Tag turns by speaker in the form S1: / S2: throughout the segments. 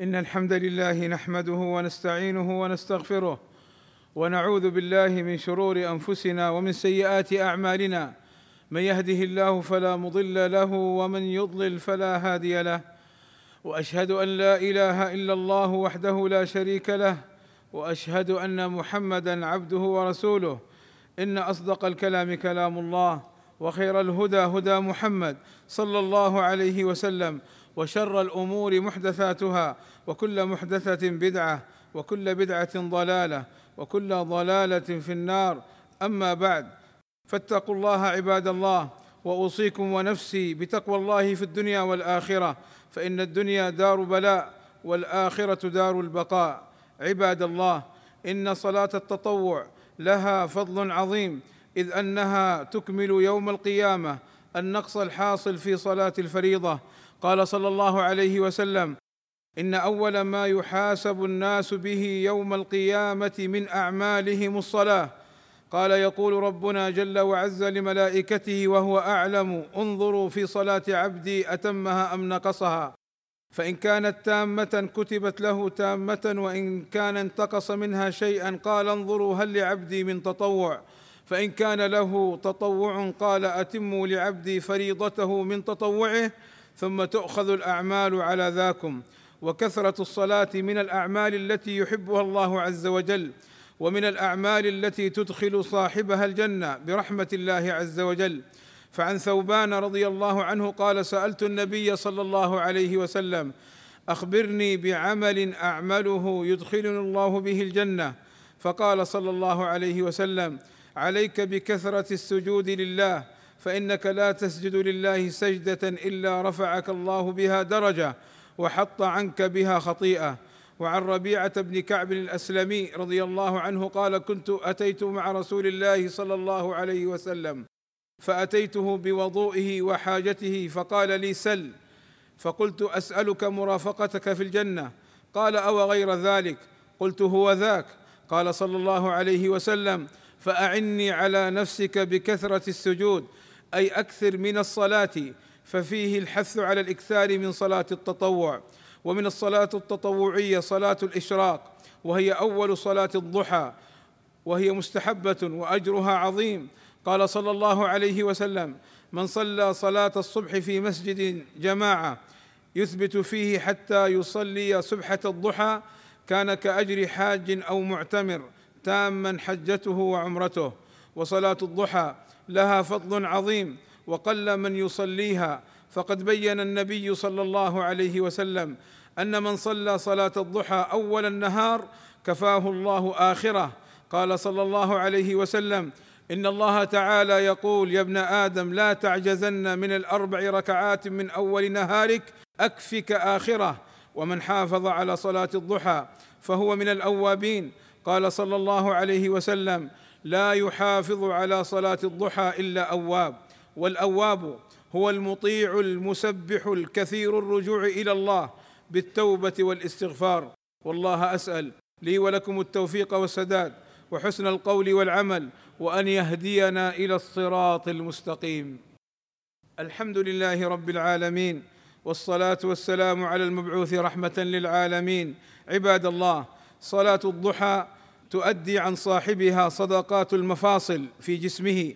S1: إن الحمد لله نحمده ونستعينه ونستغفره ونعوذ بالله من شرور أنفسنا ومن سيئات أعمالنا. من يهده الله فلا مضل له ومن يضلل فلا هادي له. وأشهد أن لا إله إلا الله وحده لا شريك له. وأشهد أن محمدا عبده ورسوله. إن أصدق الكلام كلام الله وخير الهدى هدى محمد صلى الله عليه وسلم. وشر الأمور محدثاتها وكل محدثة بدعة وكل بدعة ضلالة وكل ضلالة في النار. أما بعد فاتقوا الله عباد الله وأوصيكم ونفسي بتقوى الله في الدنيا والآخرة فإن الدنيا دار بلاء والآخرة دار البقاء. عباد الله إن صلاة التطوع لها فضل عظيم إذ أنها تكمل يوم القيامة النقص الحاصل في صلاة الفريضة قال صلى الله عليه وسلم إن أول ما يحاسب الناس به يوم القيامة من أعمالهم الصلاة. قال يقول ربنا جل وعز لملائكته وهو أعلم انظروا في صلاة عبدي أتمها أم نقصها. فإن كانت تامة كتبت له تامة وإن كان انتقص منها شيئا قال انظروا هل لعبدي من تطوع. فإن كان له تطوع قال أتموا لعبدي فريضته من تطوعه. ثم تؤخذ الأعمال على ذاكم وكثرة الصلاة من الأعمال التي يحبها الله عز وجل ومن الأعمال التي تدخل صاحبها الجنة برحمة الله عز وجل. فعن ثوبان رضي الله عنه قال سألت النبي صلى الله عليه وسلم أخبرني بعمل أعمله يدخلني الله به الجنة؟ فقال صلى الله عليه وسلم عليك بكثرة السجود لله فإنك لا تسجد لله سجدة إلا رفعك الله بها درجة وحط عنك بها خطيئة. وعن ربيعة بن كعب الأسلمي رضي الله عنه قال كنت أتيت مع رسول الله صلى الله عليه وسلم فأتيته بوضوئه وحاجته فقال لي سل فقلت أسألك مرافقتك في الجنة قال أو غير ذلك قلت هو ذاك قال صلى الله عليه وسلم فأعني على نفسك بكثرة السجود أي أكثر من الصلاة ففيه الحث على الإكثار من صلاة التطوع. ومن الصلاة التطوعية صلاة الإشراق وهي أول صلاة الضحى وهي مستحبة وأجرها عظيم. قال صلى الله عليه وسلم من صلى صلاة الصبح في مسجد جماعة يثبت فيه حتى يصلي سبحه الضحى كان كأجر حاج أو معتمر تاما حجته وعمرته. وصلاة الضحى لها فضل عظيم وقل من يصليها. فقد بين النبي صلى الله عليه وسلم أن من صلى صلاة الضحى أول النهار كفاه الله آخرة. قال صلى الله عليه وسلم إن الله تعالى يقول يا ابن آدم لا تعجزن من الأربع ركعات من أول نهارك أكفك آخرة. ومن حافظ على صلاة الضحى فهو من الأوابين. قال صلى الله عليه وسلم لا يحافظ على صلاة الضحى إلا أواب والأواب هو المطيع المسبح الكثير الرجوع إلى الله بالتوبة والإستغفار. والله أسأل لي ولكم التوفيق والسداد وحسن القول والعمل وأن يهدينا إلى الصراط المستقيم. الحمد لله رب العالمين والصلاة والسلام على المبعوث رحمة للعالمين. عباد الله صلاة الضحى تؤدي عن صاحبها صدقات المفاصل في جسمه.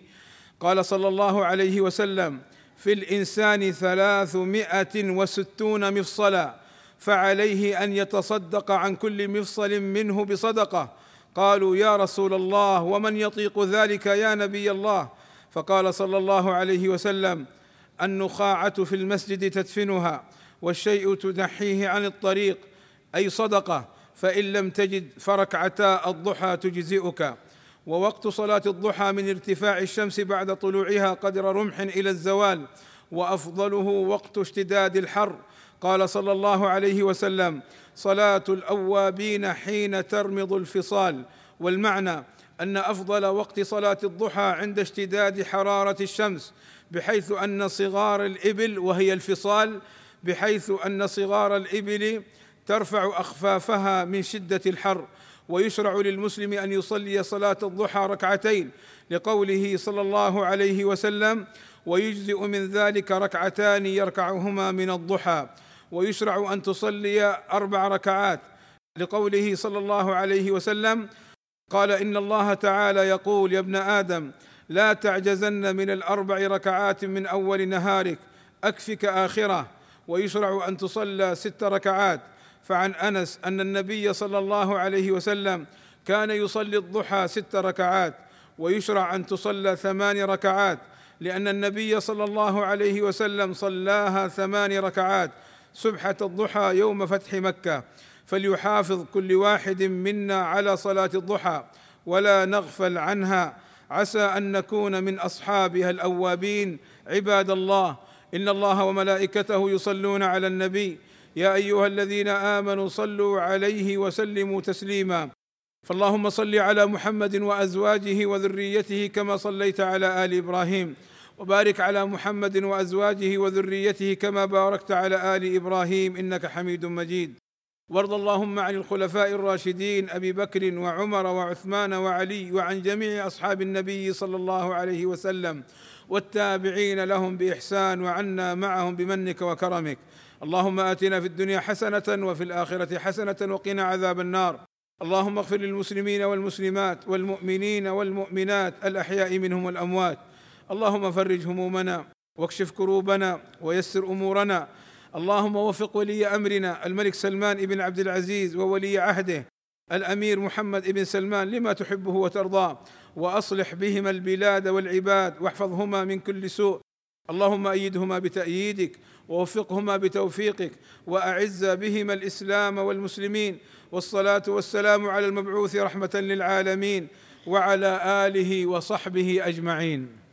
S1: قال صلى الله عليه وسلم في الإنسان ثلاثمائة وستون مفصلا فعليه أن يتصدق عن كل مفصل منه بصدقة. قالوا يا رسول الله ومن يطيق ذلك يا نبي الله؟ فقال صلى الله عليه وسلم النخاعة في المسجد تدفنها والشيء تنحيه عن الطريق أي صدقة. فإن لم تجد فركعتا الضحى تجزئك. ووقت صلاة الضحى من ارتفاع الشمس بعد طلوعها قدر رمح إلى الزوال وأفضله وقت اشتداد الحر. قال صلى الله عليه وسلم صلاة الأوابين حين ترمض الفصال والمعنى أن أفضل وقت صلاة الضحى عند اشتداد حرارة الشمس بحيث أن صغار الإبل وهي الفصال بحيث أن صغار الإبل ترفع أخفافها من شدة الحر ويشرع للمسلم أن يصلي صلاة الضحى ركعتين لقوله صلى الله عليه وسلم ويجزئ من ذلك ركعتان يركعهما من الضحى ويشرع أن تصلي أربع ركعات لقوله صلى الله عليه وسلم قال إن الله تعالى يقول يا ابن آدم لا تعجزن من الأربع ركعات من أول نهارك أكفك آخرة ويشرع أن تصلى ست ركعات فعن أنس أن النبي صلى الله عليه وسلم كان يصلي الضحى ست ركعات ويشرع أن تصلى ثمان ركعات لأن النبي صلى الله عليه وسلم صلاها ثمان ركعات سبحه الضحى يوم فتح مكة. فليحافظ كل واحد منا على صلاة الضحى ولا نغفل عنها. عسى أن نكون من أصحابها الأوابين. عباد الله إن الله وملائكته يصلون على النبي يا أيها الذين آمنوا صلوا عليه وسلموا تسليما. فاللهم صل على محمد وأزواجه وذريته كما صليت على آل إبراهيم. وبارك على محمد وأزواجه وذريته كما باركت على آل إبراهيم. إنك حميد مجيد. وارض اللهم عن الخلفاء الراشدين أبي بكر وعمر وعثمان وعلي وعن جميع أصحاب النبي صلى الله عليه وسلم. والتابعين لهم بإحسان وعنا معهم بمنك وكرمك. اللهم آتنا في الدنيا حسنة وفي الآخرة حسنة وقنا عذاب النار. اللهم اغفر للمسلمين والمسلمات والمؤمنين والمؤمنات الأحياء منهم والأموات. اللهم فرج همومنا واكشف كروبنا ويسر أمورنا. اللهم وفق ولي أمرنا الملك سلمان بن عبد العزيز وولي عهده الأمير محمد بن سلمان لما تحبه وترضاه. وأصلح بهما البلاد والعباد واحفظهما من كل سوء. اللهم أيدهما بتأييدك ووفقهما بتوفيقك وأعز بهما الإسلام والمسلمين والصلاة والسلام على المبعوث رحمة للعالمين وعلى آله وصحبه أجمعين.